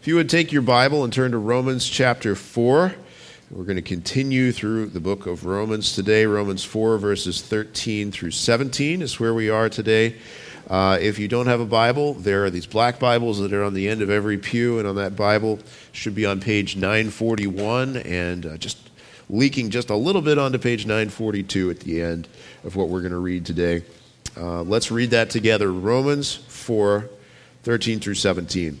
If you would take your Bible and turn to Romans chapter 4, we're going to continue through the book of Romans today. Romans 4, verses 13 through 17 is where we are today. Uh, if you don't have a Bible, there are these black Bibles that are on the end of every pew, and on that Bible should be on page 941, and uh, just leaking just a little bit onto page 942 at the end of what we're going to read today. Uh, let's read that together. Romans 4, 13 through 17.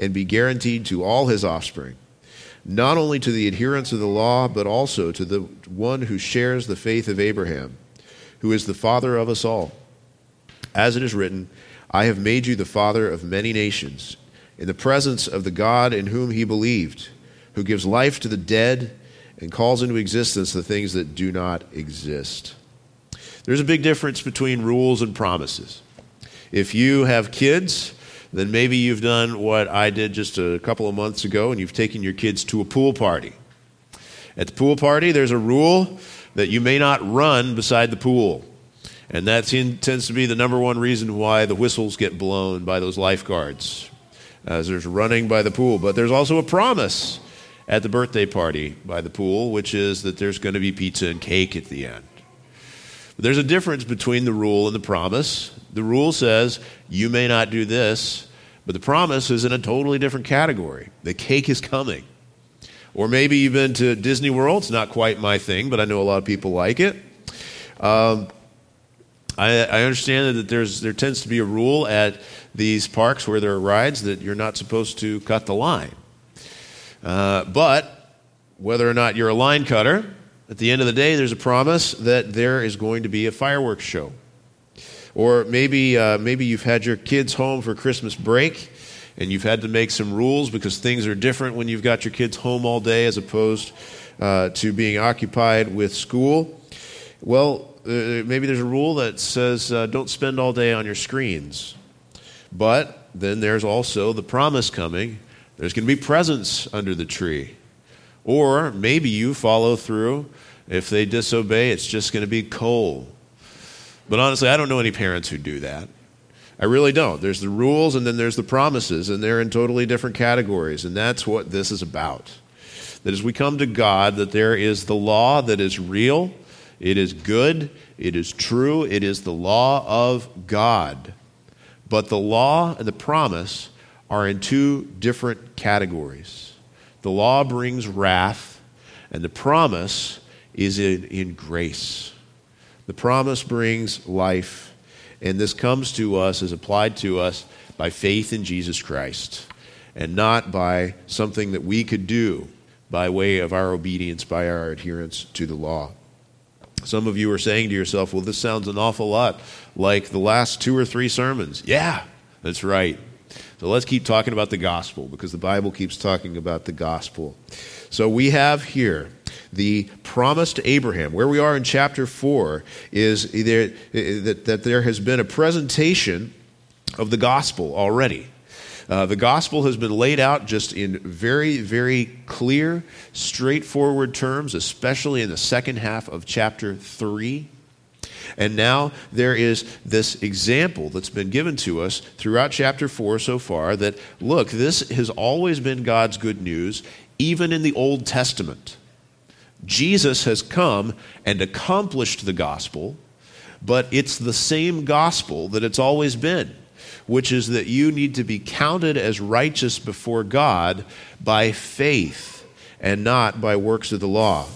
and be guaranteed to all his offspring, not only to the adherents of the law, but also to the one who shares the faith of Abraham, who is the father of us all. As it is written, I have made you the father of many nations, in the presence of the God in whom he believed, who gives life to the dead and calls into existence the things that do not exist. There's a big difference between rules and promises. If you have kids, then maybe you've done what I did just a couple of months ago and you've taken your kids to a pool party. At the pool party, there's a rule that you may not run beside the pool. And that tends to be the number one reason why the whistles get blown by those lifeguards, as there's running by the pool. But there's also a promise at the birthday party by the pool, which is that there's going to be pizza and cake at the end. But there's a difference between the rule and the promise. The rule says you may not do this, but the promise is in a totally different category. The cake is coming. Or maybe you've been to Disney World. It's not quite my thing, but I know a lot of people like it. Um, I, I, understand that there's, there tends to be a rule at these parks where there are rides that you're not supposed to cut the line. Uh, but whether or not you're a line cutter, at the end of the day, there's a promise that there is going to be a fireworks show. Or maybe, uh, maybe you've had your kids home for Christmas break and you've had to make some rules because things are different when you've got your kids home all day as opposed uh, to being occupied with school. Well, uh, maybe there's a rule that says uh, don't spend all day on your screens. But then there's also the promise coming there's going to be presents under the tree. Or maybe you follow through. If they disobey, it's just going to be coal. But honestly, I don't know any parents who do that. I really don't. There's the rules and then there's the promises, and they're in totally different categories. And that's what this is about. That as we come to God, that there is the law that is real, it is good, it is true, it is the law of God. But the law and the promise are in two different categories. The law brings wrath, and the promise is in, in grace. The promise brings life, and this comes to us, is applied to us by faith in Jesus Christ, and not by something that we could do by way of our obedience, by our adherence to the law. Some of you are saying to yourself, well, this sounds an awful lot like the last two or three sermons. Yeah, that's right. So let's keep talking about the gospel because the Bible keeps talking about the gospel. So we have here the promise to Abraham. Where we are in chapter 4 is there, that, that there has been a presentation of the gospel already. Uh, the gospel has been laid out just in very, very clear, straightforward terms, especially in the second half of chapter 3. And now there is this example that's been given to us throughout chapter 4 so far that, look, this has always been God's good news, even in the Old Testament. Jesus has come and accomplished the gospel, but it's the same gospel that it's always been, which is that you need to be counted as righteous before God by faith and not by works of the law.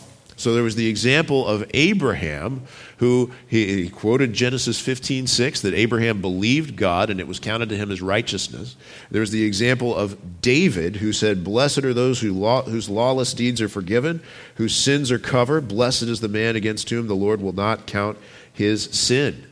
So there was the example of Abraham, who he, he, quoted Genesis 15, 6, that Abraham believed God and it was counted to him as righteousness. There's the example of David, who said, Blessed are those who law, whose lawless deeds are forgiven, whose sins are covered. Blessed is the man against whom the Lord will not count his sin.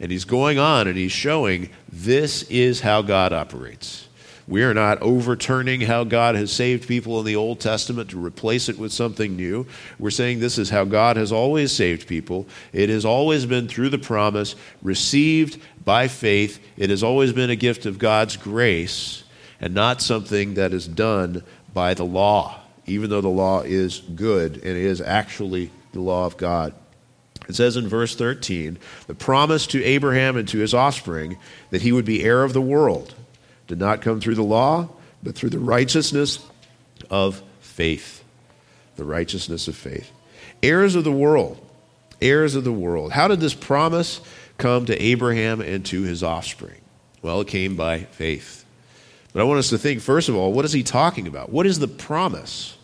And he's going on and he's showing this is how God operates. We are not overturning how God has saved people in the Old Testament to replace it with something new. We're saying this is how God has always saved people. It has always been through the promise, received by faith. It has always been a gift of God's grace and not something that is done by the law, even though the law is good and is actually the law of God. It says in verse 13, the promise to Abraham and to his offspring that he would be heir of the world did not come through the law, but through the righteousness of faith. The righteousness of faith. Heirs of the world. Heirs of the world. How did this promise come to Abraham and to his offspring? Well, it came by faith. But I want us to think, first of all, what is he talking about? What is the promise?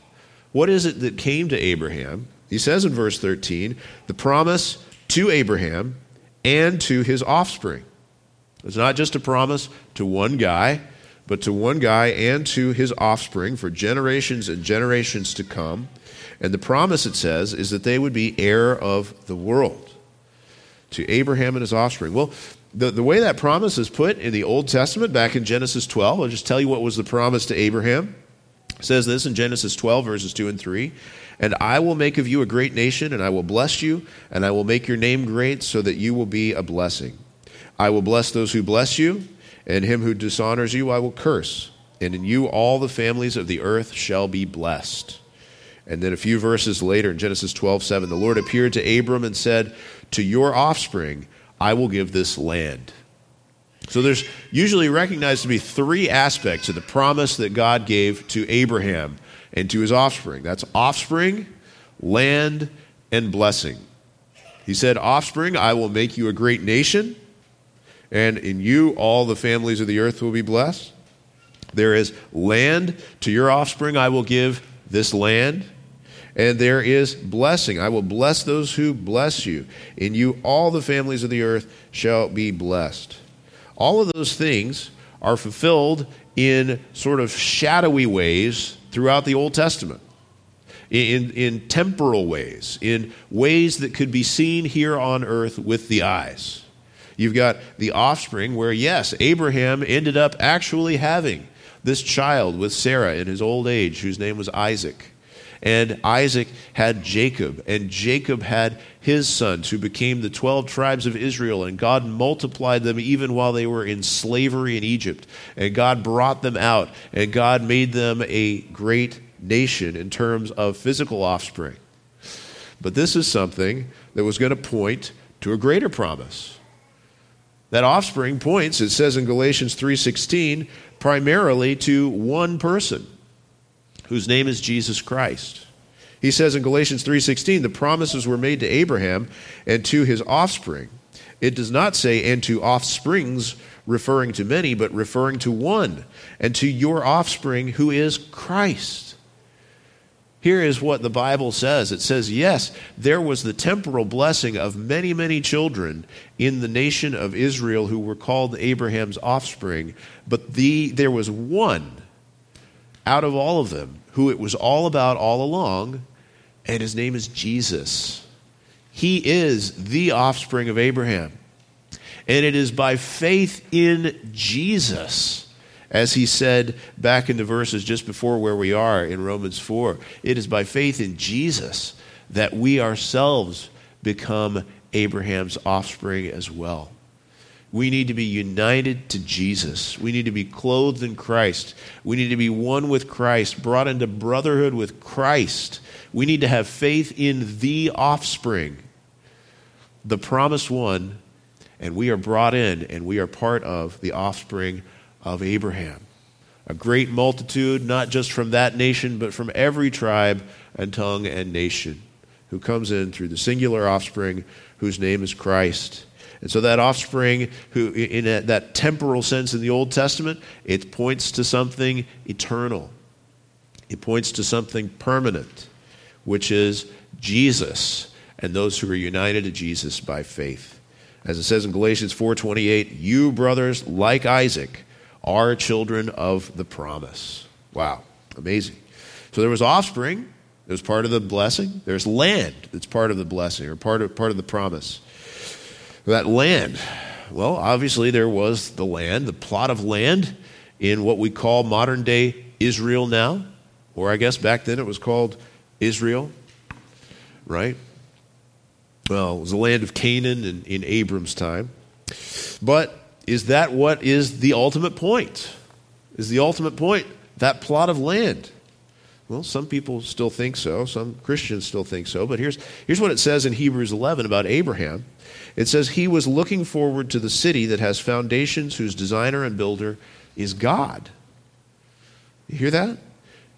What is it that came to Abraham? He says in verse 13, the promise to Abraham and to his offspring. It's not just a promise to one guy, but to one guy and to his offspring for generations and generations to come. And the promise, it says, is that they would be heir of the world to Abraham and his offspring. Well, the, the way that promise is put in the Old Testament, back in Genesis 12, I'll just tell you what was the promise to Abraham. It says this in Genesis 12, verses 2 and 3. And I will make of you a great nation, and I will bless you, and I will make your name great, so that you will be a blessing. I will bless those who bless you, and him who dishonors you I will curse. And in you all the families of the earth shall be blessed. And then a few verses later in Genesis 12, 7, the Lord appeared to Abram and said, To your offspring I will give this land. So there's usually recognized to be three aspects of the promise that God gave to Abraham and to his offspring. That's offspring, land, and blessing. He said, Offspring, I will make you a great nation and in you all the families of the earth will be blessed. There is land to your offspring, I will give this land. And there is blessing. I will bless those who bless you. In you all the families of the earth shall be blessed. All of those things are fulfilled in sort of shadowy ways throughout the Old Testament. In, in temporal ways, in ways that could be seen here on earth with the eyes. You've got the offspring where, yes, Abraham ended up actually having this child with Sarah in his old age, whose name was Isaac. And Isaac had Jacob, and Jacob had his sons, who became the 12 tribes of Israel. And God multiplied them even while they were in slavery in Egypt. And God brought them out, and God made them a great nation in terms of physical offspring. But this is something that was going to point to a greater promise. That offspring points, it says in Galatians 3:16, primarily to one person whose name is Jesus Christ. He says in Galatians 3:16, the promises were made to Abraham and to his offspring. It does not say and to offsprings referring to many, but referring to one, and to your offspring who is Christ. Here is what the Bible says it says, yes, there was the temporal blessing of many, many children in the nation of Israel who were called Abraham's offspring, but the, there was one out of all of them who it was all about all along, and his name is Jesus. He is the offspring of Abraham. And it is by faith in Jesus as he said back in the verses just before where we are in Romans 4, it is by faith in Jesus that we ourselves become Abraham's offspring as well. We need to be united to Jesus. We need to be clothed in Christ. We need to be one with Christ, brought into brotherhood with Christ. We need to have faith in the offspring, the promised one, and we are brought in and we are part of the offspring of Abraham. A great multitude, not just from that nation, but from every tribe and tongue and nation, who comes in through the singular offspring whose name is Christ. And so that offspring, who in a, that temporal sense in the Old Testament, it points to something eternal. It points to something permanent, which is Jesus and those who are united to Jesus by faith. As it says in Galatians 4:28, you brothers like Isaac are children of the promise. Wow, amazing. So there was offspring, it was part of the blessing. There's land that's part of the blessing or part of, part of the promise. That land, well, obviously there was the land, the plot of land in what we call modern day Israel now, or I guess back then it was called Israel, right? Well, it was the land of Canaan in, in Abram's time. But is that what is the ultimate point? Is the ultimate point that plot of land? Well, some people still think so. Some Christians still think so. But here's, here's what it says in Hebrews 11 about Abraham it says, He was looking forward to the city that has foundations, whose designer and builder is God. You hear that?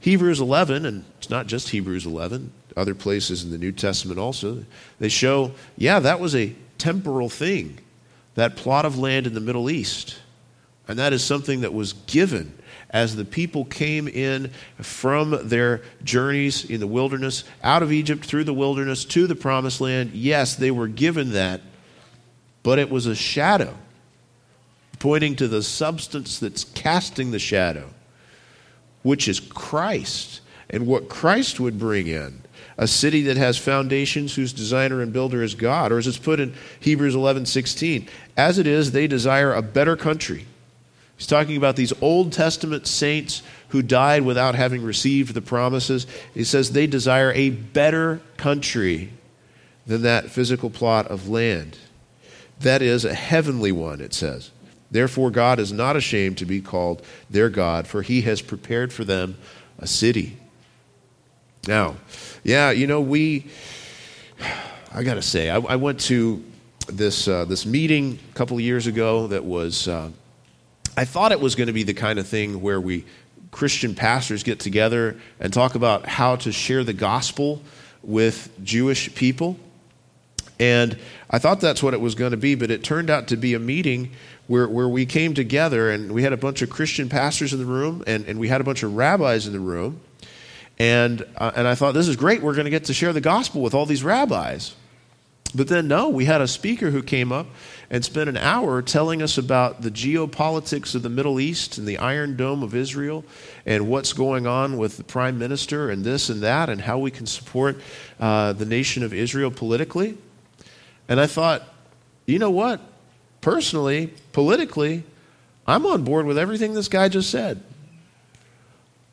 Hebrews 11, and it's not just Hebrews 11, other places in the New Testament also, they show, yeah, that was a temporal thing, that plot of land in the Middle East. And that is something that was given as the people came in from their journeys in the wilderness, out of Egypt, through the wilderness, to the promised land. Yes, they were given that, but it was a shadow, pointing to the substance that's casting the shadow, which is Christ and what Christ would bring in. A city that has foundations whose designer and builder is God. Or as it's put in Hebrews 11 16, as it is, they desire a better country He's talking about these Old Testament saints who died without having received the promises. He says they desire a better country than that physical plot of land. That is a heavenly one, it says. Therefore, God is not ashamed to be called their God, for he has prepared for them a city. Now, yeah, you know, we, I got to say, I, I, went to this, uh, this meeting a couple of years ago that was. Uh, I thought it was going to be the kind of thing where we Christian pastors get together and talk about how to share the gospel with Jewish people. And I thought that's what it was going to be, but it turned out to be a meeting where, where we came together and we had a bunch of Christian pastors in the room and, and we had a bunch of rabbis in the room. And, uh, and I thought, this is great. We're going to get to share the gospel with all these rabbis. But then, no, we had a speaker who came up and spent an hour telling us about the geopolitics of the Middle East and the Iron Dome of Israel and what's going on with the prime minister and this and that and how we can support uh, the nation of Israel politically. And I thought, you know what? Personally, politically, I'm on board with everything this guy just said.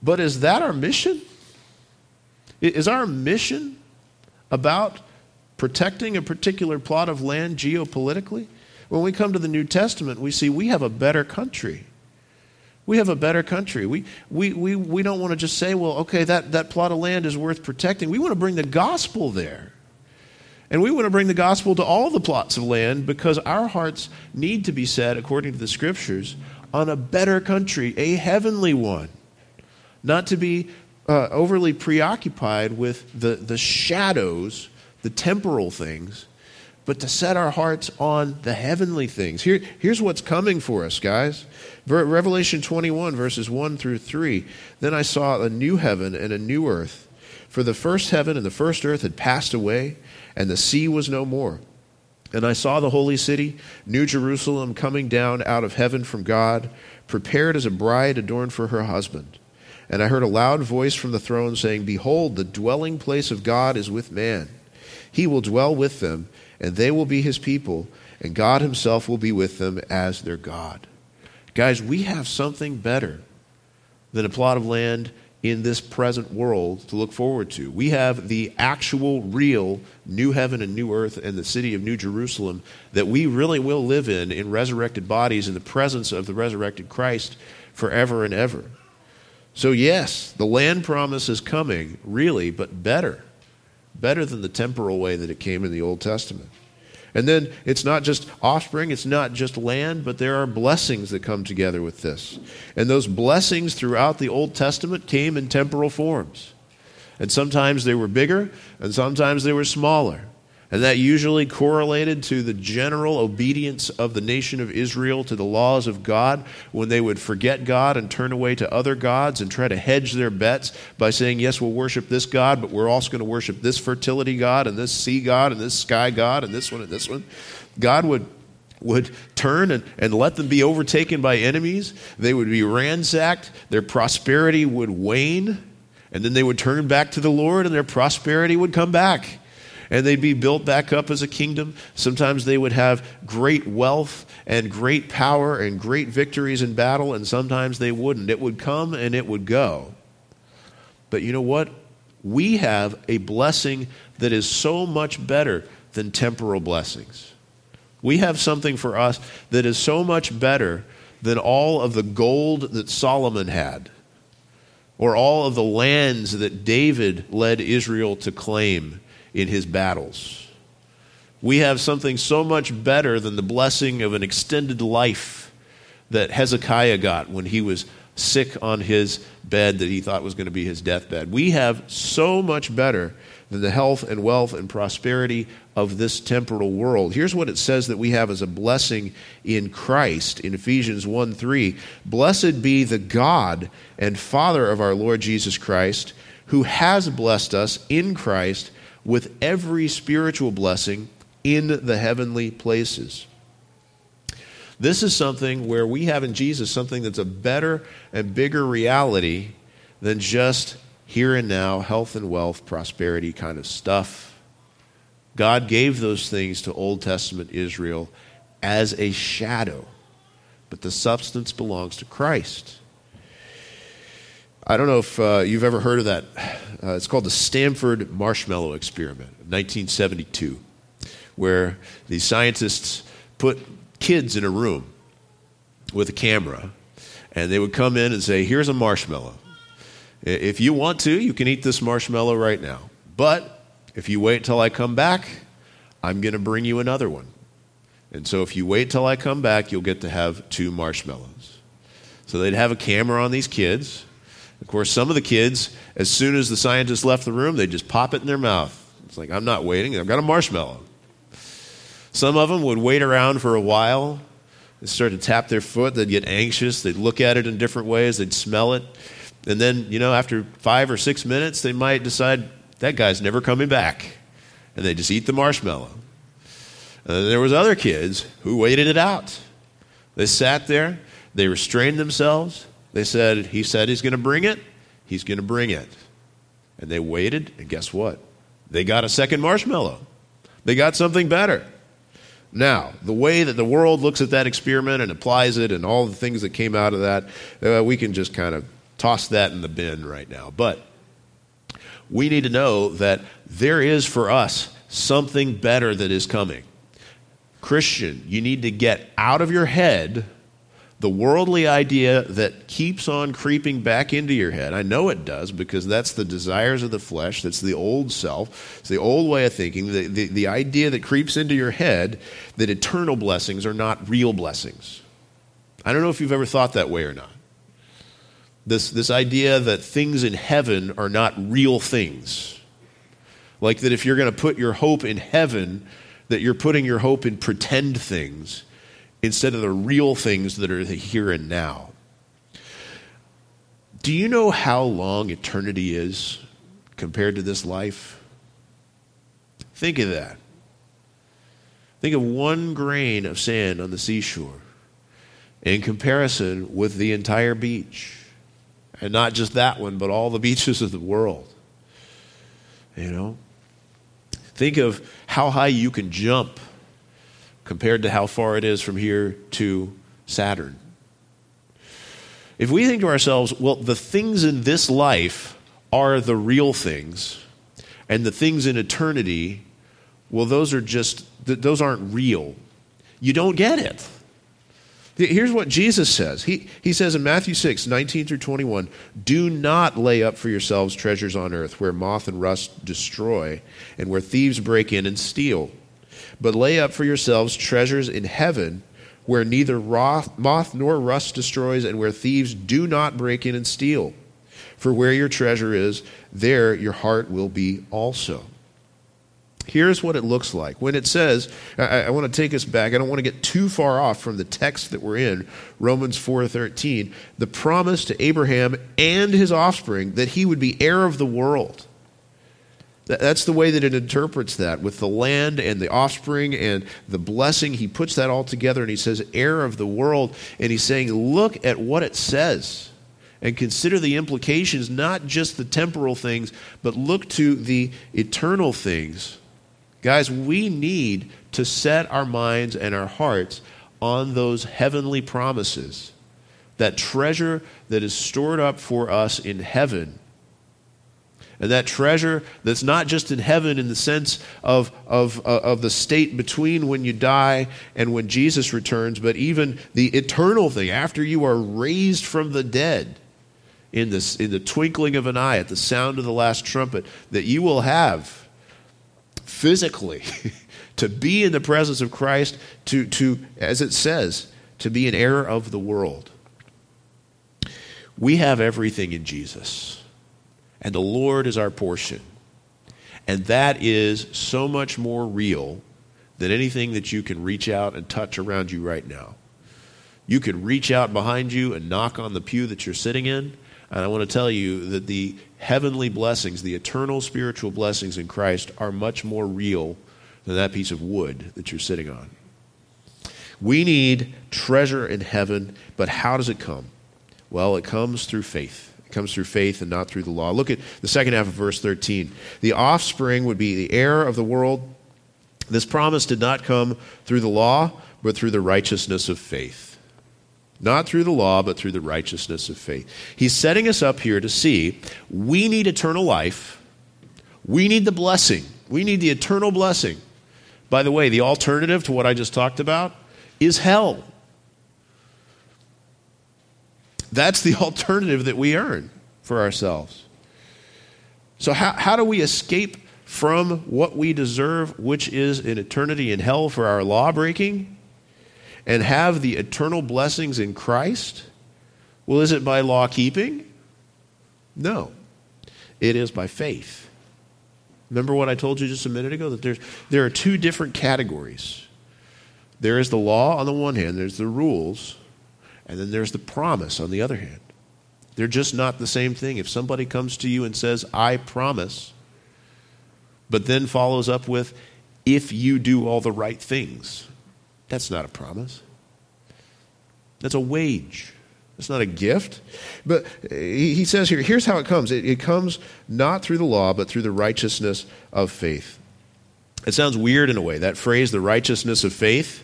But is that our mission? Is our mission about protecting a particular plot of land geopolitically? When we come to the New Testament, we see we have a better country. We have a better country. We, we, we, we don't want to just say, well, okay, that, that plot of land is worth protecting. We want to bring the gospel there. And we want to bring the gospel to all the plots of land because our hearts need to be set, according to the scriptures, on a better country, a heavenly one. Not to be uh, overly preoccupied with the, the shadows, the temporal things, but to set our hearts on the heavenly things. Here, here's what's coming for us, guys. Revelation 21, verses 1 through 3. Then I saw a new heaven and a new earth. For the first heaven and the first earth had passed away, and the sea was no more. And I saw the holy city, New Jerusalem, coming down out of heaven from God, prepared as a bride adorned for her husband. And I heard a loud voice from the throne saying, Behold, the dwelling place of God is with man. He will dwell with them and they will be his people, and God himself will be with them as their God. Guys, we have something better than a plot of land in this present world to look forward to. We have the actual, real new heaven and new earth and the city of New Jerusalem that we really will live in in resurrected bodies in the presence of the resurrected Christ forever and ever. So, yes, the land promise is coming, really, but better better than the temporal way that it came in the Old Testament. And then it's not just offspring, it's not just land, but there are blessings that come together with this. And those blessings throughout the Old Testament came in temporal forms. And sometimes they were bigger, and sometimes they were smaller. And that usually correlated to the general obedience of the nation of Israel to the laws of God when they would forget God and turn away to other gods and try to hedge their bets by saying, Yes, we'll worship this God, but we're also going to worship this fertility God and this sea God and this sky God and this one and this one. God would would turn and, and let them be overtaken by enemies. They would be ransacked. Their prosperity would wane. And then they would turn back to the Lord and their prosperity would come back. And they'd be built back up as a kingdom. Sometimes they would have great wealth and great power and great victories in battle, and sometimes they wouldn't. It would come and it would go. But you know what? We have a blessing that is so much better than temporal blessings. We have something for us that is so much better than all of the gold that Solomon had or all of the lands that David led Israel to claim in his battles. We have something so much better than the blessing of an extended life that Hezekiah got when he was sick on his bed that he thought was going to be his deathbed. We have so much better than the health and wealth and prosperity of this temporal world. Here's what it says that we have as a blessing in Christ in Ephesians 1 3. Blessed be the God and Father of our Lord Jesus Christ, who has blessed us in Christ with every spiritual blessing in the heavenly places. This is something where we have in Jesus something that's a better and bigger reality than just here and now, health and wealth, prosperity kind of stuff. God gave those things to Old Testament Israel as a shadow, but the substance belongs to Christ. I don't know if uh, you've ever heard of that. Uh, it's called the Stanford Marshmallow Experiment, 1972, where these scientists put kids in a room with a camera, and they would come in and say, Here's a marshmallow. If you want to, you can eat this marshmallow right now. But if you wait till I come back, I'm going to bring you another one. And so if you wait till I come back, you'll get to have two marshmallows. So they'd have a camera on these kids. Of course, some of the kids, as soon as the scientists left the room, they'd just pop it in their mouth. It's like, I'm not waiting, I've got a marshmallow. Some of them would wait around for a while. They'd start to tap their foot, they'd get anxious, they'd look at it in different ways, they'd smell it. And then, you know, after five or six minutes, they might decide, that guy's never coming back. And they just eat the marshmallow. And there was other kids who waited it out. They sat there, they restrained themselves. They said, he said he's going to bring it, he's going to bring it. And they waited, and guess what? They got a second marshmallow. They got something better. Now, the way that the world looks at that experiment and applies it and all the things that came out of that, uh, we can just kind of toss that in the bin right now. But we need to know that there is for us something better that is coming. Christian, you need to get out of your head the worldly idea that keeps on creeping back into your head. I know it does because that's the desires of the flesh, that's the old self, it's the old way of thinking, the, the, the idea that creeps into your head that eternal blessings are not real blessings. I don't know if you've ever thought that way or not. This, this idea that things in heaven are not real things. Like that if you're going to put your hope in heaven, that you're putting your hope in pretend things instead of the real things that are here and now. Do you know how long eternity is compared to this life? Think of that. Think of one grain of sand on the seashore in comparison with the entire beach. And not just that one, but all the beaches of the world. You know? Think of how high you can jump compared to how far it is from here to Saturn. If we think to ourselves, well, the things in this life are the real things, and the things in eternity, well, those are just, those aren't real. You don't get it. Here's what Jesus says. He, he says in Matthew 6, 19 through 21, Do not lay up for yourselves treasures on earth where moth and rust destroy and where thieves break in and steal. But lay up for yourselves treasures in heaven where neither moth nor rust destroys and where thieves do not break in and steal. For where your treasure is, there your heart will be also. Here's what it looks like. When it says, I, I want to take us back. I don't want to get too far off from the text that we're in, Romans 4:13, the promise to Abraham and his offspring that he would be heir of the world. That's the way that it interprets that with the land and the offspring and the blessing. He puts that all together and he says, heir of the world. And he's saying, look at what it says and consider the implications, not just the temporal things, but look to the eternal things Guys, we need to set our minds and our hearts on those heavenly promises, that treasure that is stored up for us in heaven. And that treasure that's not just in heaven in the sense of, of, uh, of the state between when you die and when Jesus returns, but even the eternal thing after you are raised from the dead in, this, in the twinkling of an eye at the sound of the last trumpet, that you will have physically to be in the presence of Christ, to, to, as it says, to be an heir of the world. We have everything in Jesus, and the Lord is our portion. And that is so much more real than anything that you can reach out and touch around you right now. You can reach out behind you and knock on the pew that you're sitting in. And I want to tell you that the heavenly blessings, the eternal spiritual blessings in Christ, are much more real than that piece of wood that you're sitting on. We need treasure in heaven, but how does it come? Well, it comes through faith. It comes through faith and not through the law. Look at the second half of verse 13. The offspring would be the heir of the world. This promise did not come through the law, but through the righteousness of faith. Not through the law, but through the righteousness of faith. He's setting us up here to see we need eternal life. We need the blessing. We need the eternal blessing. By the way, the alternative to what I just talked about is hell. That's the alternative that we earn for ourselves. So, how, how do we escape from what we deserve, which is an eternity in hell for our law breaking, and have the eternal blessings in Christ? Well, is it by law keeping? No, it is by faith. Remember what I told you just a minute ago? That there's, there are two different categories. There is the law on the one hand, there's the rules, and then there's the promise on the other hand. They're just not the same thing. If somebody comes to you and says, I promise, but then follows up with, if you do all the right things, that's not a promise. That's a wage. It's not a gift. But uh, he says here, here's how it comes it, it, comes not through the law, but through the righteousness of faith. It sounds weird in a way, that phrase, the righteousness of faith.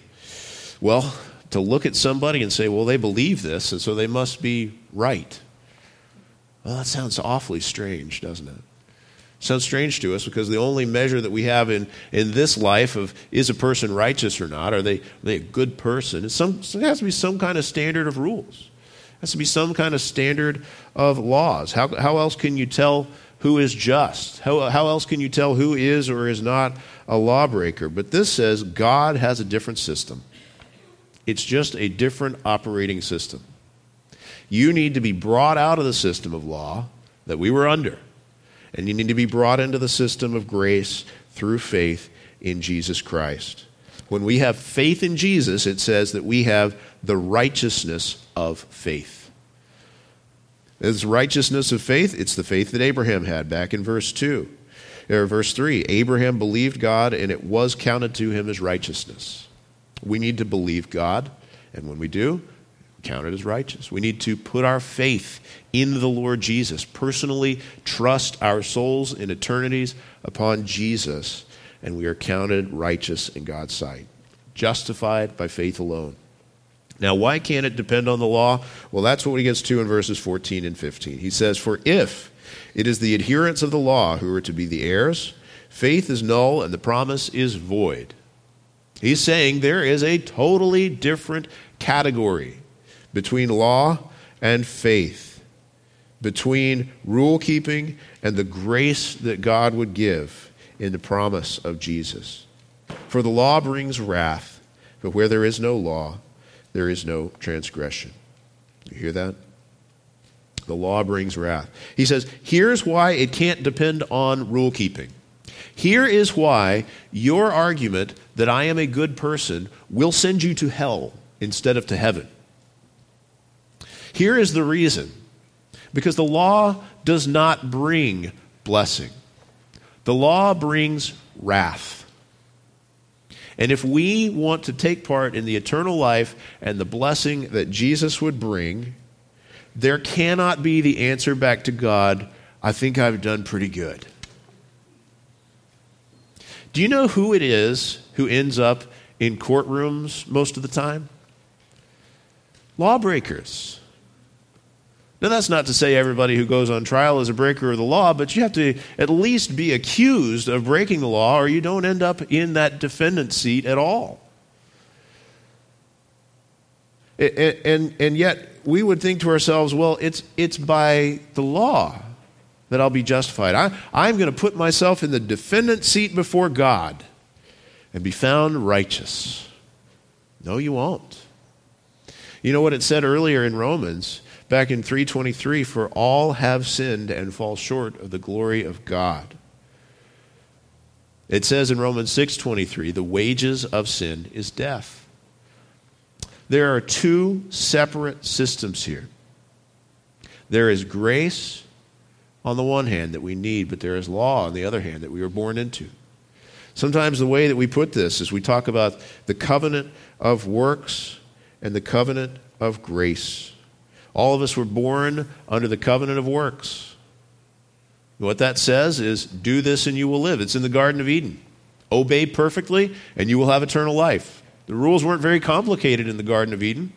Well, to look at somebody and say, well, they believe this, and so they must be right. Well, that sounds awfully strange, doesn't it? sounds strange to us because the only measure that we have in, in this life of is a person righteous or not, are they, are they a good person? Some, it has to be some kind of standard of rules It has to be some kind of standard of laws. How, how else can you tell who is just? How, how else can you tell who is or is not a lawbreaker? But this says God has a different system. It's just a different operating system. You need to be brought out of the system of law that we were under, and you need to be brought into the system of grace through faith in Jesus Christ. When we have faith in Jesus, it says that we have the righteousness of faith. This righteousness of faith, it's the faith that Abraham had back in verse 2. Or verse 3 Abraham believed God, and it was counted to him as righteousness. We need to believe God, and when we do, count it as righteous. We need to put our faith in the Lord Jesus, personally trust our souls in eternities upon Jesus, and we are counted righteous in God's sight, justified by faith alone. Now, why can't it depend on the law? Well, that's what he gets to in verses 14 and 15. He says, For if it is the adherents of the law who are to be the heirs, faith is null and the promise is void. He's saying there is a totally different category between law and faith, between rule keeping and the grace that God would give in the promise of Jesus. For the law brings wrath, but where there is no law, there is no transgression. You hear that? The law brings wrath. He says, here's why it can't depend on rule keeping. Here is why your argument that I am a good person will send you to hell instead of to heaven. Here is the reason because the law does not bring blessing, the law brings wrath. And if we want to take part in the eternal life and the blessing that Jesus would bring, there cannot be the answer back to God, I think I've done pretty good. Do you know who it is who ends up in courtrooms most of the time? Lawbreakers. Now, that's not to say everybody who goes on trial is a breaker of the law, but you have to at least be accused of breaking the law, or you don't end up in that defendant seat at all. And, and, and yet, we would think to ourselves, well, it's, it's by the law that I'll be justified. I, I'm going to put myself in the defendant seat before God and be found righteous. No, you won't. You know what it said earlier in Romans? back in 323 for all have sinned and fall short of the glory of God. It says in Romans 6:23 the wages of sin is death. There are two separate systems here. There is grace on the one hand that we need, but there is law on the other hand that we were born into. Sometimes the way that we put this is we talk about the covenant of works and the covenant of grace. All of us were born under the covenant of works. What that says is, do this and you will live. It's in the Garden of Eden. Obey perfectly and you will have eternal life. The rules weren't very complicated in the Garden of Eden,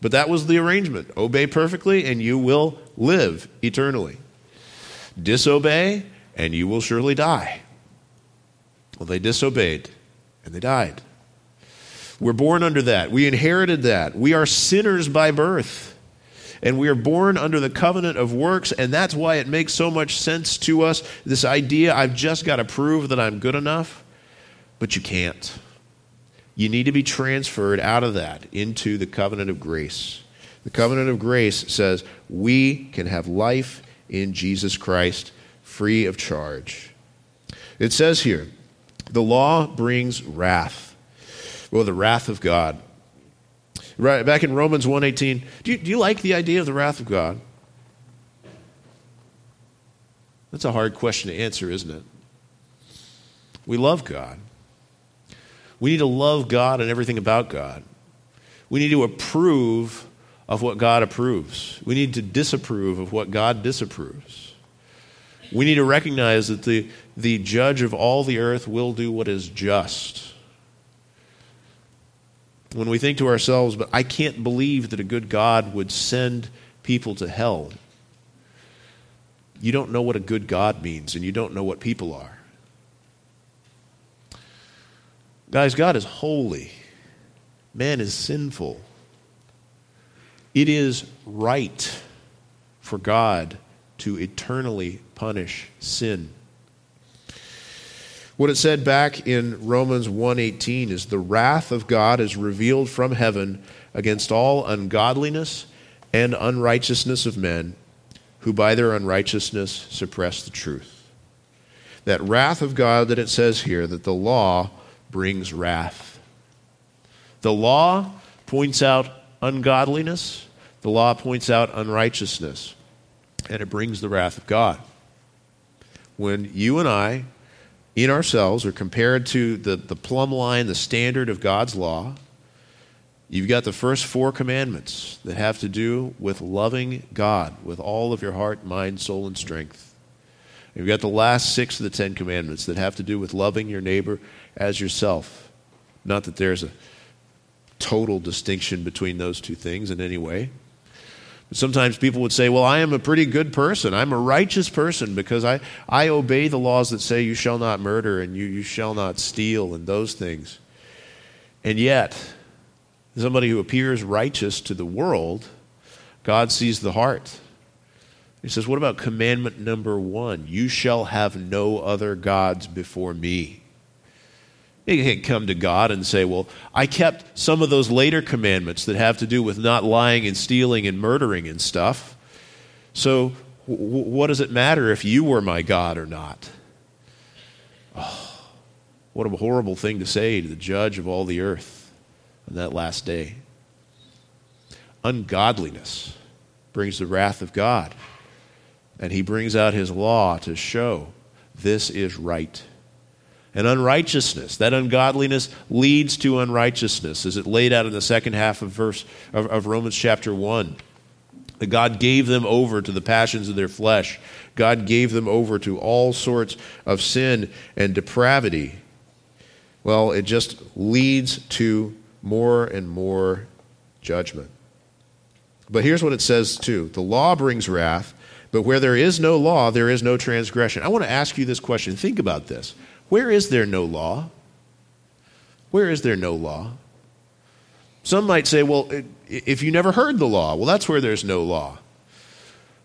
but that was the arrangement. Obey perfectly and you will live eternally. Disobey and you will surely die. Well, they disobeyed and they died. We're born under that. We inherited that. We are sinners by birth and we are born under the covenant of works, and that's why it makes so much sense to us this idea I've just got to prove that I'm good enough, but you can't. You need to be transferred out of that into the covenant of grace. The covenant of grace says we can have life in Jesus Christ free of charge. It says here, the law brings wrath. Well, the wrath of God. Right, back in Romans 1.18, do you, do you like the idea of the wrath of God? That's a hard question to answer, isn't it? We love God. We need to love God and everything about God. We need to approve of what God approves. We need to disapprove of what God disapproves. We need to recognize that the, the judge of all the earth will do what is just when we think to ourselves, but I can't believe that a good God would send people to hell, you don't know what a good God means, and you don't know what people are. Guys, God is holy, man is sinful. It is right for God to eternally punish sin. What it said back in Romans 1:18 is the wrath of God is revealed from heaven against all ungodliness and unrighteousness of men who by their unrighteousness suppress the truth. That wrath of God that it says here that the law brings wrath. The law points out ungodliness, the law points out unrighteousness, and it brings the wrath of God. When you and I in ourselves are compared to the, the plumb line, the standard of God's law, you've got the first four commandments that have to do with loving God with all of your heart, mind, soul, and strength. You've got the last six of the Ten Commandments that have to do with loving your neighbor as yourself. Not that there's a total distinction between those two things in any way. Sometimes people would say, Well, I am a pretty good person. I'm a righteous person because I, I obey the laws that say you shall not murder and you, you shall not steal and those things. And yet, somebody who appears righteous to the world, God sees the heart. He says, What about commandment number one? You shall have no other gods before me. You can't come to God and say, Well, I kept some of those later commandments that have to do with not lying and stealing and murdering and stuff. So, w- what does it matter if you were my God or not? Oh, what a horrible thing to say to the judge of all the earth on that last day. Ungodliness brings the wrath of God, and he brings out his law to show this is right and unrighteousness. That ungodliness leads to unrighteousness, as it laid out in the second half of verse of, of, Romans chapter one. That God gave them over to the passions of their flesh. God gave them over to all sorts of sin and depravity. well, it just leads to more and more judgment. But here's what it says too the law brings wrath, but where there is no law, there is no transgression. I want to ask you this question. Think about this. Where is there no law? Where is there no law? Some might say, well, if you never heard the law, well, that's where there's no law.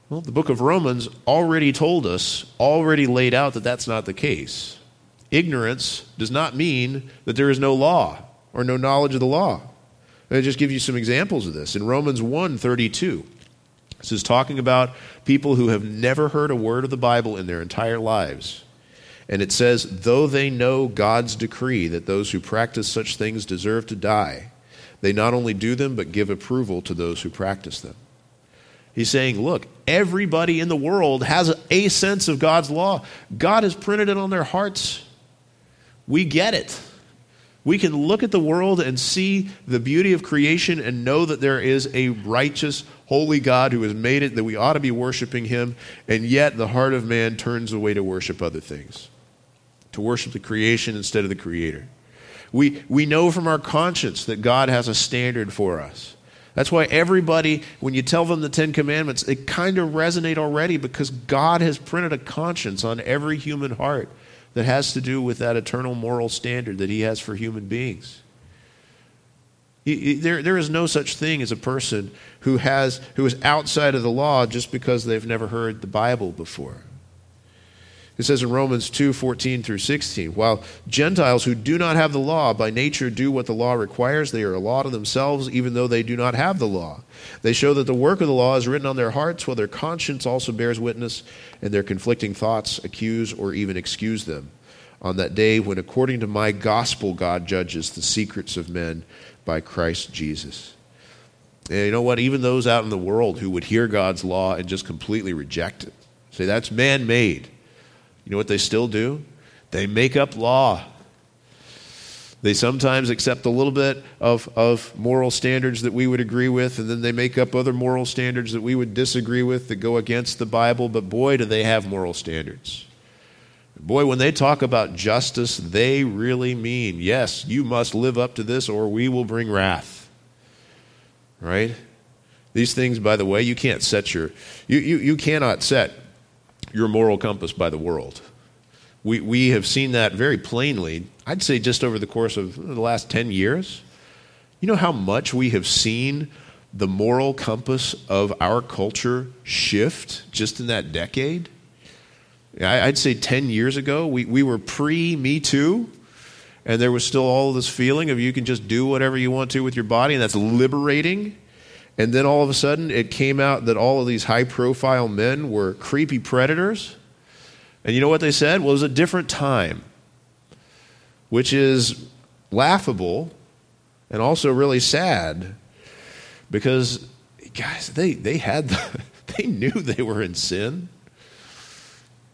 Well, the book of Romans already told us, already laid out that that's not the case. Ignorance does not mean that there is no law or no knowledge of the law. I'll just give you some examples of this. In Romans 1 32, this is talking about people who have never heard a word of the Bible in their entire lives. And it says, though they know God's decree that those who practice such things deserve to die, they not only do them, but give approval to those who practice them. He's saying, look, everybody in the world has a sense of God's law. God has printed it on their hearts. We get it. We can look at the world and see the beauty of creation and know that there is a righteous, holy God who has made it, that we ought to be worshiping him, and yet the heart of man turns away to worship other things, to worship the creation instead of the creator. We, we know from our conscience that God has a standard for us. That's why everybody, when you tell them the Ten Commandments, they kind of resonate already because God has printed a conscience on every human heart that has to do with that eternal moral standard that He has for human beings. There, there is no such thing as a person who, has, who is outside of the law just because they've never heard the Bible before. It says in Romans 2 14 through 16, while Gentiles who do not have the law by nature do what the law requires, they are a law to themselves, even though they do not have the law. They show that the work of the law is written on their hearts, while their conscience also bears witness, and their conflicting thoughts accuse or even excuse them. On that day when, according to my gospel, God judges the secrets of men by Christ Jesus. And you know what? Even those out in the world who would hear God's law and just completely reject it, say that's man made you know what they still do? They make up law. They sometimes accept a little bit of, of moral standards that we would agree with, and then they make up other moral standards that we would disagree with that go against the Bible, but boy, do they have moral standards. Boy, when they talk about justice, they really mean, yes, you must live up to this or we will bring wrath. Right? These things, by the way, you can't set your, you, you, you cannot set your moral compass by the world. We, we have seen that very plainly, I'd say just over the course of the last 10 years. You know how much we have seen the moral compass of our culture shift just in that decade? I'd say 10 years ago, we, we were pre Me Too, and there was still all this feeling of you can just do whatever you want to with your body, and that's liberating. And then all of a sudden, it came out that all of these high profile men were creepy predators. And you know what they said? Well, it was a different time, which is laughable and also really sad because, guys, they, they had, the, they knew they were in sin.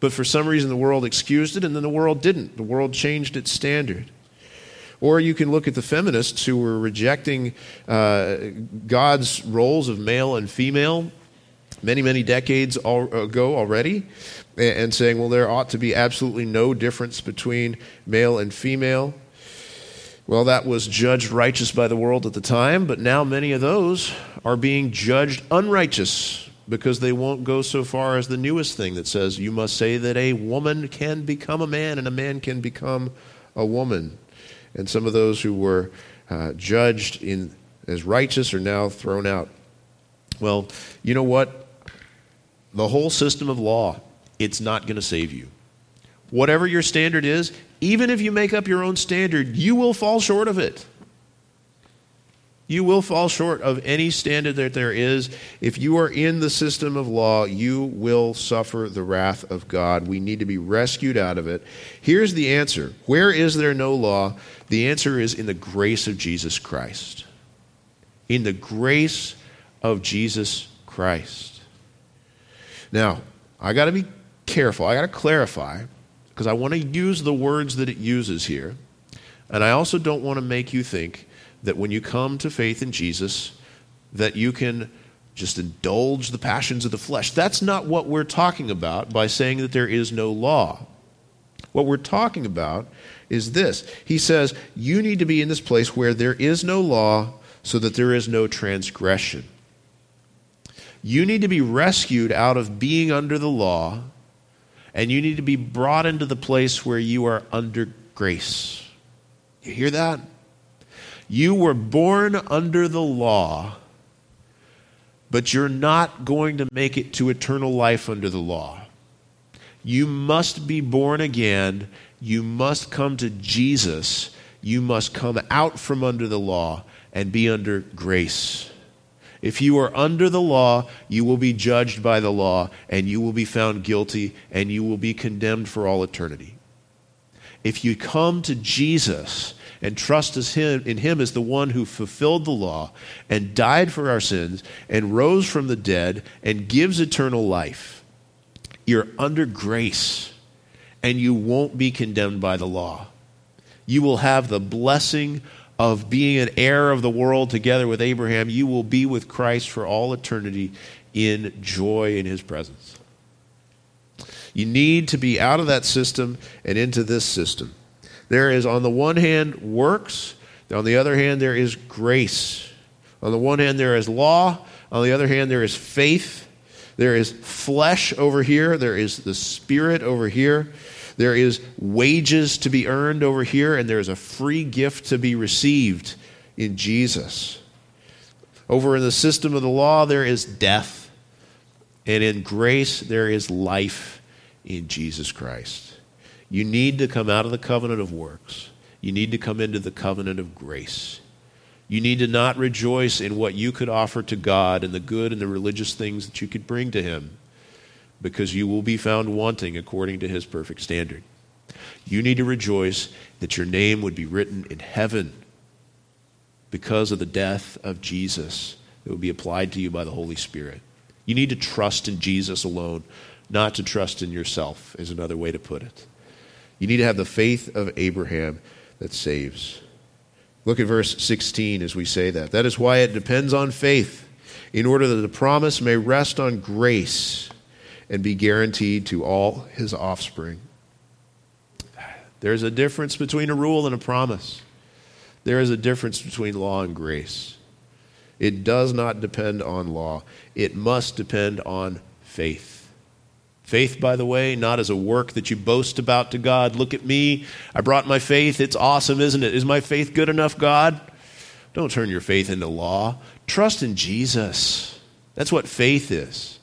But for some reason, the world excused it, and then the world didn't. The world changed its standard. Or you can look at the feminists who were rejecting uh, God's roles of male and female many, many decades ago already and saying, well, there ought to be absolutely no difference between male and female. Well, that was judged righteous by the world at the time, but now many of those are being judged unrighteous because they won't go so far as the newest thing that says you must say that a woman can become a man and a man can become a woman and some of those who were uh, judged in, as righteous are now thrown out. Well, you know what? The whole system of law, it's not going to save you. Whatever your standard is, even if you make up your own standard, you will fall short of it. You will fall short of any standard that there is. If you are in the system of law, you will suffer the wrath of God. We need to be rescued out of it. Here's the answer Where is there no law? The answer is in the grace of Jesus Christ. In the grace of Jesus Christ. Now, I got to be careful. I got to clarify because I want to use the words that it uses here. And I also don't want to make you think that when you come to faith in Jesus, that you can just indulge the passions of the flesh. That's not what we're talking about by saying that there is no law. What we're talking about is this. He says, You need to be in this place where there is no law, so that there is no transgression. You need to be rescued out of being under the law, and you need to be brought into the place where you are under grace. You hear that? You were born under the law, but you're not going to make it to eternal life under the law. You must be born again. You must come to Jesus. You must come out from under the law and be under grace. If you are under the law, you will be judged by the law, and you will be found guilty, and you will be condemned for all eternity. If you come to Jesus and trust in Him as the one who fulfilled the law and died for our sins and rose from the dead and gives eternal life, you're under grace and you won't be condemned by the law. You will have the blessing of being an heir of the world together with Abraham. You will be with Christ for all eternity in joy in his presence. You need to be out of that system and into this system. There is, on the one hand, works. On the other hand, there is grace. On the one hand, there is law. On the other hand, there is faith. There is flesh over here. There is the spirit over here. There is wages to be earned over here, and there is a free gift to be received in Jesus. Over in the system of the law, there is death. And in grace, there is life in Jesus Christ. You need to come out of the covenant of works. You need to come into the covenant of grace. You need to not rejoice in what you could offer to God and the good and the religious things that you could bring to Him, because you will be found wanting according to His perfect standard. You need to rejoice that your name would be written in heaven because of the death of Jesus that would be applied to you by the Holy Spirit. You need to trust in Jesus alone, not to trust in yourself, is another way to put it. You need to have the faith of Abraham that saves. Look at verse 16 as we say that. That is why it depends on faith, in order that the promise may rest on grace and be guaranteed to all his offspring. There's a difference between a rule and a promise. There is a difference between law and grace. It does not depend on law, it must depend on faith. Faith, by the way, not as a work that you boast about to God. Look at me. I brought my faith. It's awesome, isn't it? Is my faith good enough, God? Don't turn your faith into law. Trust in Jesus. That's what faith is.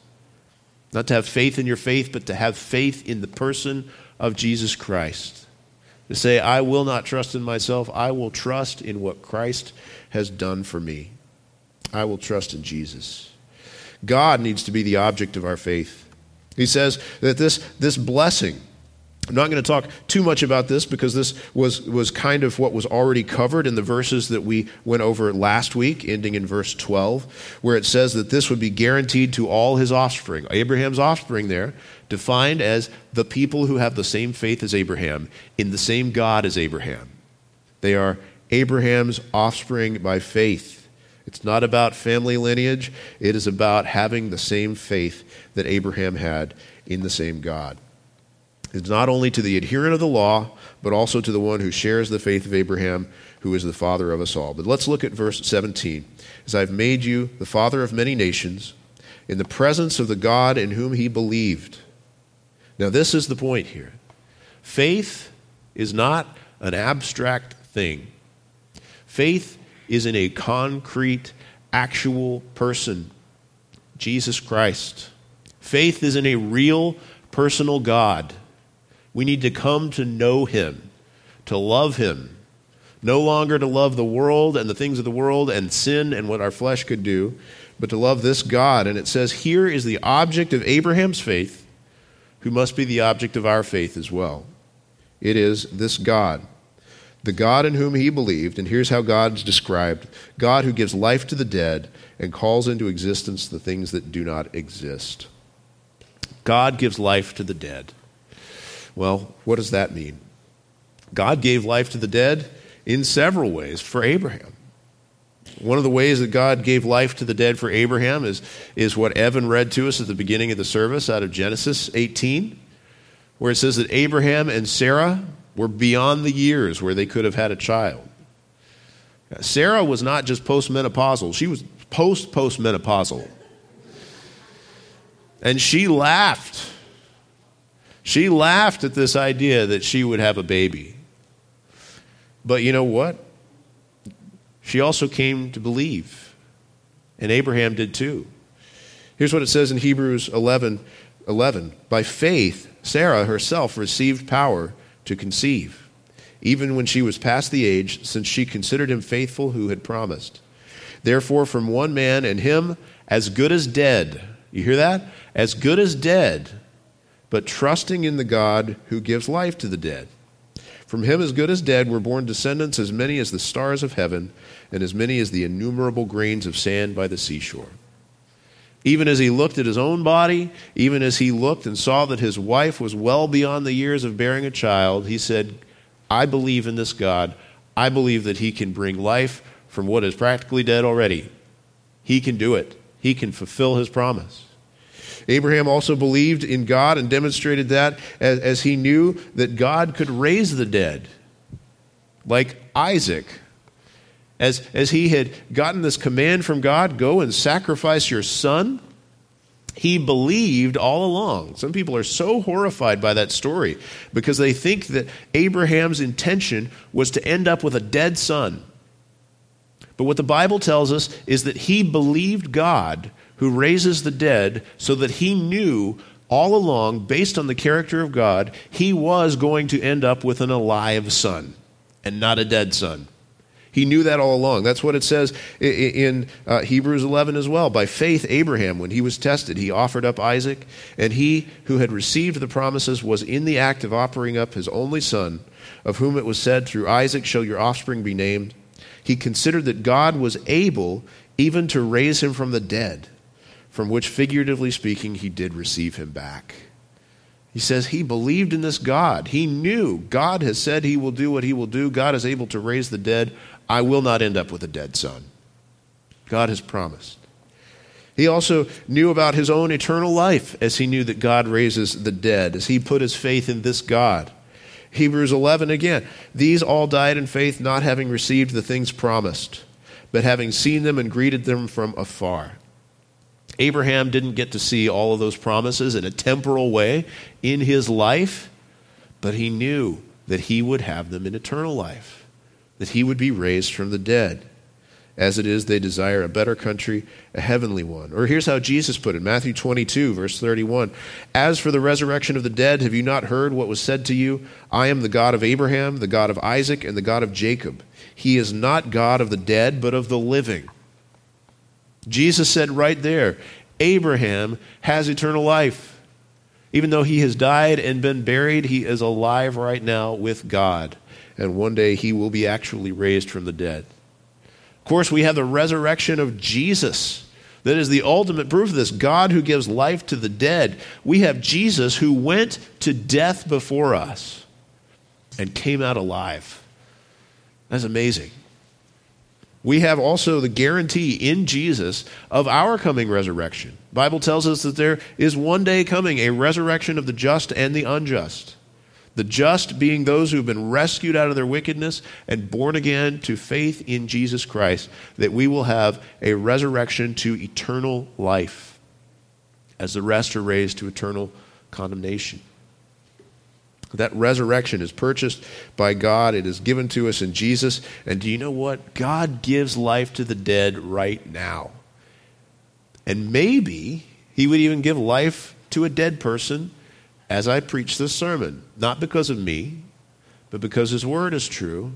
Not to have faith in your faith, but to have faith in the person of Jesus Christ. To say, I will not trust in myself, I will trust in what Christ has done for me. I will trust in Jesus. God needs to be the object of our faith. He says that this, this blessing, I'm not going to talk too much about this because this was, was kind of what was already covered in the verses that we went over last week, ending in verse 12, where it says that this would be guaranteed to all his offspring. Abraham's offspring there, defined as the people who have the same faith as Abraham, in the same God as Abraham. They are Abraham's offspring by faith. It's not about family lineage, it is about having the same faith that Abraham had in the same God. It's not only to the adherent of the law, but also to the one who shares the faith of Abraham, who is the father of us all. But let's look at verse 17. As I've made you the father of many nations, in the presence of the God in whom he believed. Now, this is the point here. Faith is not an abstract thing. Faith is in a concrete, actual person, Jesus Christ. Faith is in a real, personal God. We need to come to know Him, to love Him, no longer to love the world and the things of the world and sin and what our flesh could do, but to love this God. And it says, Here is the object of Abraham's faith, who must be the object of our faith as well. It is this God the God in whom he believed, and here's how God's described God who gives life to the dead and calls into existence the things that do not exist. God gives life to the dead. Well, what does that mean? God gave life to the dead in several ways for Abraham. One of the ways that God gave life to the dead for Abraham is, is what Evan read to us at the beginning of the service out of Genesis 18 where it says that Abraham and Sarah were beyond the years where they could have had a child. Sarah was not just postmenopausal, she was post postmenopausal. And she laughed. She laughed at this idea that she would have a baby. But you know what? She also came to believe. And Abraham did too. Here's what it says in Hebrews 11 11. By faith, Sarah herself received power to conceive, even when she was past the age, since she considered him faithful who had promised. Therefore, from one man and him as good as dead, you hear that? As good as dead, but trusting in the God who gives life to the dead. From him as good as dead were born descendants as many as the stars of heaven and as many as the innumerable grains of sand by the seashore. Even as he looked at his own body, even as he looked and saw that his wife was well beyond the years of bearing a child, he said, I believe in this God. I believe that he can bring life from what is practically dead already. He can do it, he can fulfill his promise. Abraham also believed in God and demonstrated that as, as he knew that God could raise the dead, like Isaac. As, as he had gotten this command from God, go and sacrifice your son, he believed all along. Some people are so horrified by that story because they think that Abraham's intention was to end up with a dead son. But what the Bible tells us is that he believed God who raises the dead so that he knew all along, based on the character of God, he was going to end up with an alive son and not a dead son. He knew that all along. That's what it says in uh, Hebrews 11 as well. By faith, Abraham, when he was tested, he offered up Isaac, and he who had received the promises was in the act of offering up his only son, of whom it was said, Through Isaac shall your offspring be named. He considered that God was able even to raise him from the dead from which, figuratively speaking, he did receive him back. He says he believed in this God. He knew God has said he will do what he will do. God is able to raise the dead. I will not end up with a dead son. God has promised. He also knew about his own eternal life as he knew that God raises the dead, as he put his faith in this God. Hebrews 11 again. These all died in faith, not having received the things promised, but having seen them and greeted them from afar. Abraham didn't get to see all of those promises in a temporal way in his life, but he knew that he would have them in eternal life, that he would be raised from the dead. As it is, they desire a better country, a heavenly one. Or here's how Jesus put it Matthew 22, verse 31. As for the resurrection of the dead, have you not heard what was said to you? I am the God of Abraham, the God of Isaac, and the God of Jacob. He is not God of the dead, but of the living. Jesus said right there Abraham has eternal life. Even though he has died and been buried, he is alive right now with God. And one day he will be actually raised from the dead. Of course, we have the resurrection of Jesus. That is the ultimate proof of this God who gives life to the dead. We have Jesus who went to death before us and came out alive. That's amazing we have also the guarantee in Jesus of our coming resurrection. The Bible tells us that there is one day coming a resurrection of the just and the unjust. The just being those who have been rescued out of their wickedness and born again to faith in Jesus Christ, that we will have a resurrection to eternal life, as the rest are raised to eternal condemnation. That resurrection is purchased by God. It is given to us in Jesus. And do you know what? God gives life to the dead right now. And maybe He would even give life to a dead person as I preach this sermon. Not because of me, but because His Word is true,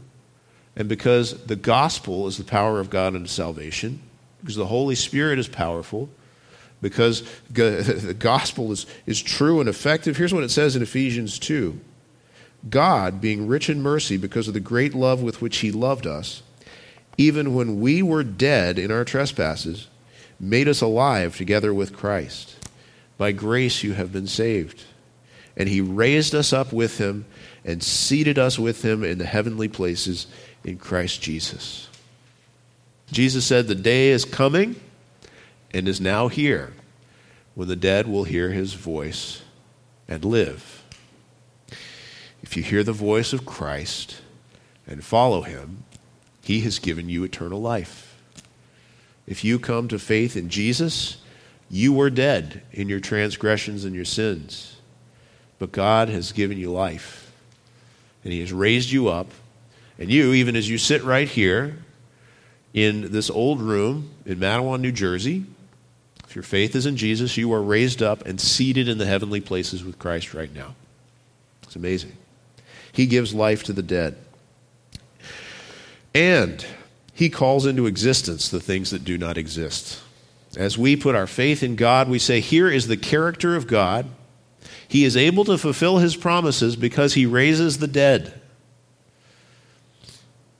and because the gospel is the power of God unto salvation, because the Holy Spirit is powerful because the gospel is, is true and effective. Here's what it says in Ephesians 2 God, being rich in mercy because of the great love with which he loved us, even when we were dead in our trespasses, made us alive together with Christ. By grace you have been saved. And he raised us up with him and seated us with him in the heavenly places in Christ Jesus. Jesus said, The day is coming and is now here when the dead will hear his voice and live. if you hear the voice of Christ and follow him, he has given you eternal life. If you come to faith in Jesus, you were dead in your transgressions and your sins, but God has given you life, and He has raised you up. And you, even as you sit right here in this old room in Matawan, New Jersey, if your faith is in Jesus, you are raised up and seated in the heavenly places with Christ right now. It's amazing. He gives life to the dead. And he calls into existence the things that do not exist. As we put our faith in God, we say, Here is the character of God. He is able to fulfill his promises because he raises the dead.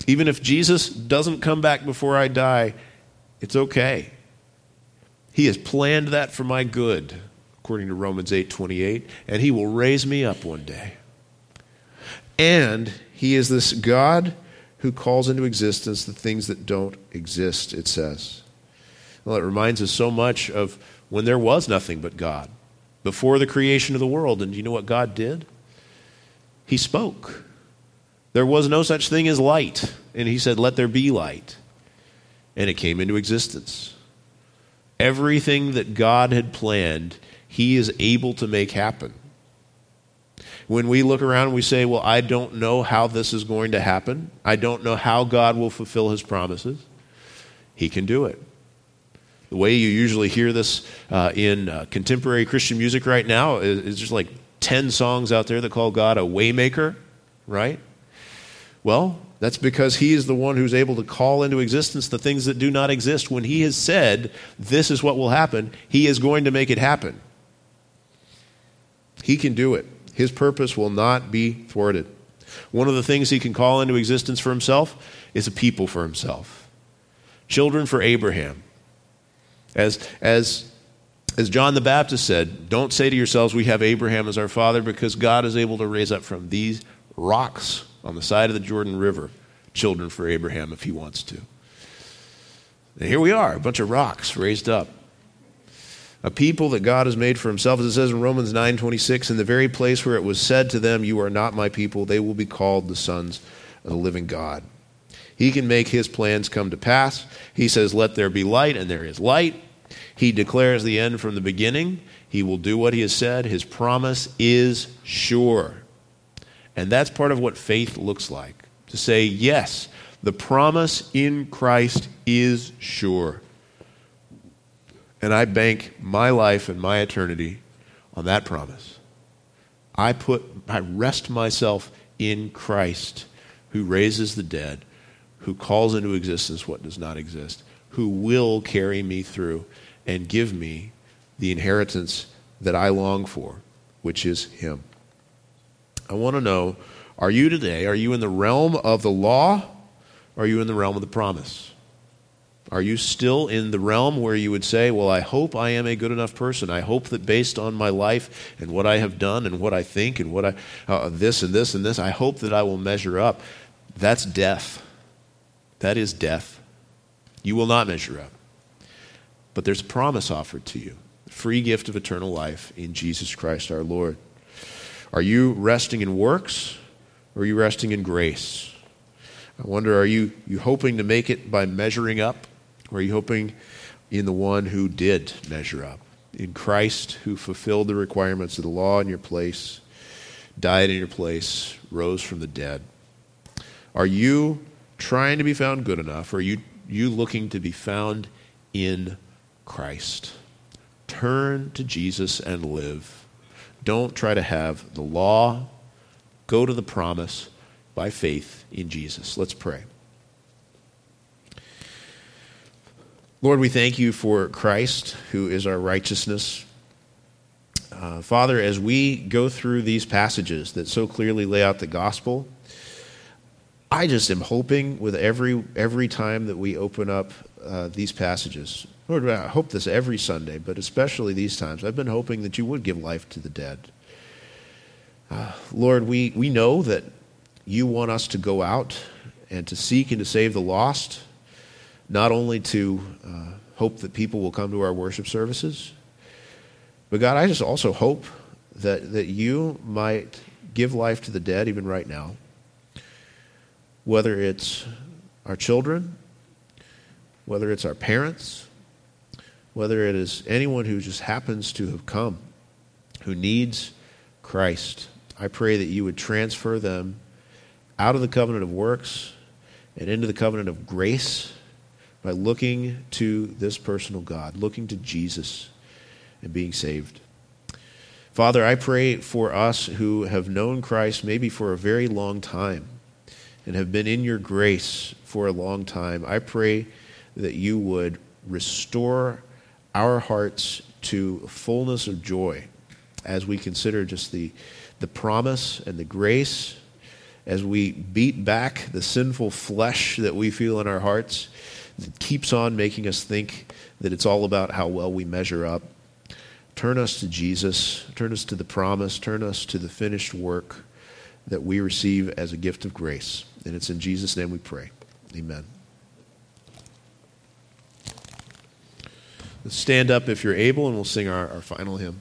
Even if Jesus doesn't come back before I die, it's okay. He has planned that for my good, according to Romans 8:28, and he will raise me up one day. And he is this God who calls into existence the things that don't exist, it says. Well, it reminds us so much of when there was nothing but God, before the creation of the world. And you know what God did? He spoke. There was no such thing as light. And He said, Let there be light. And it came into existence. Everything that God had planned, He is able to make happen. When we look around and we say, Well, I don't know how this is going to happen, I don't know how God will fulfill His promises, He can do it. The way you usually hear this uh, in uh, contemporary Christian music right now is, is just like 10 songs out there that call God a waymaker, right? Well, that's because he is the one who's able to call into existence the things that do not exist. When he has said, this is what will happen, he is going to make it happen. He can do it. His purpose will not be thwarted. One of the things he can call into existence for himself is a people for himself. Children for Abraham. As, as, as John the Baptist said, don't say to yourselves, we have Abraham as our father, because God is able to raise up from these rocks on the side of the Jordan River children for Abraham if he wants to. And here we are, a bunch of rocks raised up. A people that God has made for himself, as it says in Romans 9:26, in the very place where it was said to them, You are not my people, they will be called the sons of the living God. He can make his plans come to pass. He says, Let there be light, and there is light. He declares the end from the beginning. He will do what he has said. His promise is sure. And that's part of what faith looks like to say, Yes, the promise in Christ is sure. And I bank my life and my eternity on that promise. I put I rest myself in Christ who raises the dead who calls into existence what does not exist, who will carry me through and give me the inheritance that I long for, which is Him. I want to know are you today, are you in the realm of the law, or are you in the realm of the promise? Are you still in the realm where you would say, Well, I hope I am a good enough person. I hope that based on my life and what I have done and what I think and what I, uh, this and this and this, I hope that I will measure up. That's death. That is death. You will not measure up. But there's promise offered to you free gift of eternal life in Jesus Christ our Lord. Are you resting in works or are you resting in grace? I wonder, are you, you hoping to make it by measuring up? Or are you hoping in the one who did measure up? In Christ, who fulfilled the requirements of the law in your place, died in your place, rose from the dead? Are you trying to be found good enough, or are you, you looking to be found in Christ? Turn to Jesus and live. Don't try to have the law. Go to the promise by faith in Jesus. Let's pray. Lord, we thank you for Christ, who is our righteousness. Uh, Father, as we go through these passages that so clearly lay out the gospel, I just am hoping with every every time that we open up uh, these passages. Lord, I hope this every Sunday, but especially these times. I've been hoping that you would give life to the dead. Uh, Lord, we, we know that you want us to go out and to seek and to save the lost, not only to uh, hope that people will come to our worship services, but God, I just also hope that, that you might give life to the dead even right now. Whether it's our children, whether it's our parents, whether it is anyone who just happens to have come, who needs Christ, I pray that you would transfer them out of the covenant of works and into the covenant of grace by looking to this personal God, looking to Jesus and being saved. Father, I pray for us who have known Christ maybe for a very long time and have been in your grace for a long time. I pray that you would restore our hearts to fullness of joy as we consider just the, the promise and the grace, as we beat back the sinful flesh that we feel in our hearts that keeps on making us think that it's all about how well we measure up. Turn us to Jesus, turn us to the promise, turn us to the finished work that we receive as a gift of grace. And it's in Jesus' name we pray. Amen. Stand up if you're able, and we'll sing our, our final hymn.